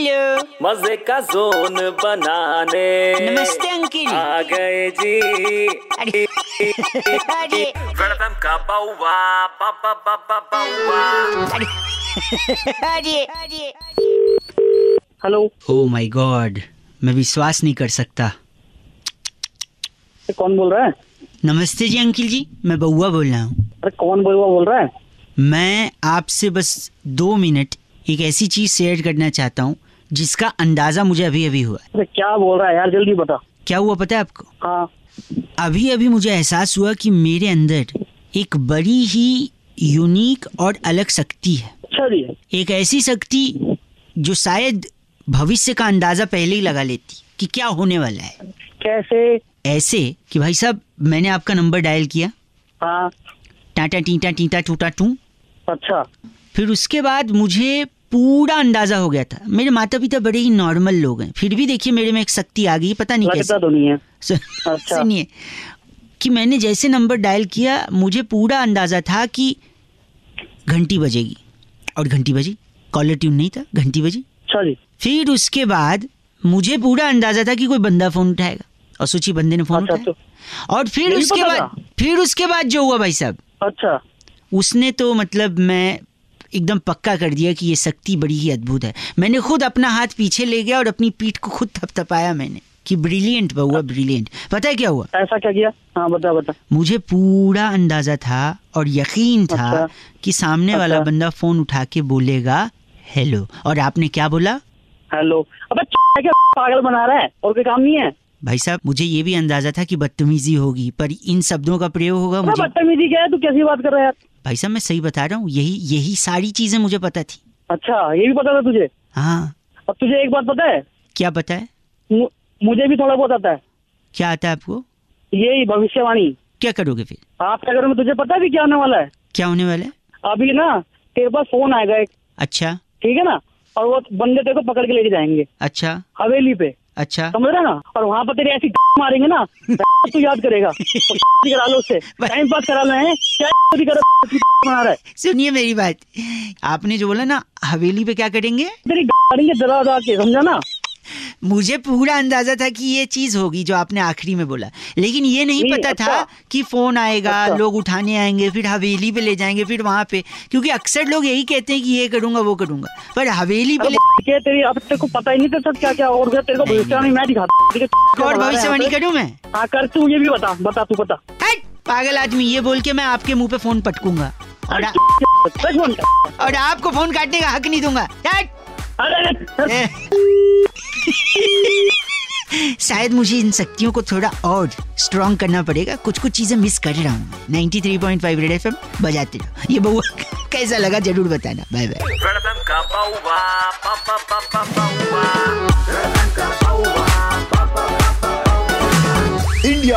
Hello. मज़े का zone बनाने। नमस्ते अंकिल। आ गए जी। अरे अरे। वेलकम का बाउवा बाबा बाबा बाउवा। अरे अरे अरे। Hello. Oh my god Oh मैं विश्वास नहीं कर सकता। कौन बोल रहा है? नमस्ते जी अंकिल जी मैं बउआ बोल रहा हूँ। अरे कौन बउआ बोल रहा है? मैं आपसे बस दो मिनट एक ऐसी चीज़ शेयर करना चाहता हूँ जिसका अंदाज़ा मुझे अभी अभी हुआ अरे क्या बोल रहा है यार जल्दी बता। क्या हुआ पता है आपको? हाँ। अभी अभी मुझे एहसास हुआ कि मेरे अंदर एक बड़ी ही यूनिक और अलग शक्ति है। अच्छा एक ऐसी शक्ति जो शायद भविष्य का अंदाज़ा पहले ही लगा लेती कि क्या होने वाला है। कैसे? ऐसे कि भाई साहब मैंने आपका नंबर डायल किया। हाँ। टाटा टीटा टीटा टूटा टू। अच्छा। फिर उसके बाद मुझे पूरा अंदाज़ा हो गया था। मेरे माता पिता बड़े ही नॉर्मल लोग हैं। फिर भी देखिए मेरे में एक शक्ति आ गई पता नहीं कैसे। तो अच्छा। सुनिए कि मैंने जैसे नंबर डायल किया मुझे पूरा अंदाज़ा था कि घंटी बजेगी। और घंटी बजी? कॉलर ट्यून नहीं था घंटी बजी? अच्छा फिर उसके बाद मुझे पूरा अंदाज़ा था कि कोई बंदा फ़ोन उठाएगा। और सोची बंदे ने फ़ोन अच्छा उठाया। तो और फिर उसके बाद फिर उसके बाद जो हुआ भाई साहब अच्छा। उसने तो मतलब मैं एकदम पक्का कर दिया कि ये शक्ति बड़ी ही अद्भुत है। मैंने खुद अपना हाथ पीछे ले गया और अपनी पीठ को खुद थपथपाया मैंने कि ब्रिलियंट बहुआ ब्रिलियंट पता है क्या हुआ? ऐसा क्या किया? हाँ बता बता। मुझे पूरा अंदाज़ा था और यकीन था अच्छा। कि सामने अच्छा, वाला। बंदा फ़ोन उठा के बोलेगा हेलो। और आपने क्या बोला? हेलो। अबे क्या पागल बना रहा है? और कोई काम नहीं है? भाई साहब मुझे ये भी अंदाज़ा था कि बदतमीजी होगी पर इन शब्दों का प्रयोग होगा मुझे। बदतमीजी क्या है? तू कैसी बात कर रहा है यार? भाई साहब मैं सही बता रहा हूँ यही यही सारी चीज़ें मुझे पता थी। अच्छा ये भी पता था तुझे? हाँ। अब तुझे एक बात पता है? क्या पता है? मु- मुझे भी थोड़ा बहुत आता है। क्या आता है आपको? यही भविष्यवाणी। क्या करोगे फिर? आप क्या करोगे? तुझे पता है भी क्या होने वाला है? क्या होने वाला है? अभी ना तेरे पास फ़ोन आएगा एक। अच्छा। ठीक है ना? और वो बंदे तेरे को पकड़ के लेके जाएँगे। अच्छा। हवेली पे। अच्छा। समझ रहे ना? और वहाँ पर तेरे ऐसी मारेंगे ना तो याद करेगा। करा लो उससे। टाइम पास करा लो है क्या रहा है। सुनिए मेरी बात। आपने जो बोला ना हवेली पे क्या करेंगे? तेरी के समझा ना? मुझे पूरा अंदाज़ा था कि ये चीज़ होगी जो आपने आखिरी में बोला। लेकिन ये नहीं पता था अच्छा। कि फ़ोन आएगा अच्छा। लोग उठाने आएँगे फिर हवेली पे ले जाएँगे फिर वहाँ पे। क्योंकि अक्सर लोग यही कहते हैं कि ये करूँगा वो करूँगा। पर हवेली पे तेरी अब तेरे को पता ही नहीं था क्या क्या और तेरे को भविष्यवाणी मैं और भविष्यवाणी? करूँ मैं? हाँ कर तू ये भी बता बता तू बता। पागल आदमी ये बोल के मैं आपके मुँह पे फ़ोन पटकूँगा। और, आ- और आपको फ़ोन काटने का हक नहीं दूँगा। अरे अरे, ए। शायद मुझे इन शक्तियों को थोड़ा और स्ट्रॉन्ग करना पड़ेगा। कुछ कुछ चीज़ें मिस कर रहा हूँ। 93.5 रेड एफ़ एम बजाते रहो। ये बहुआ कैसा लगा ज़रूर बताना। Bye bye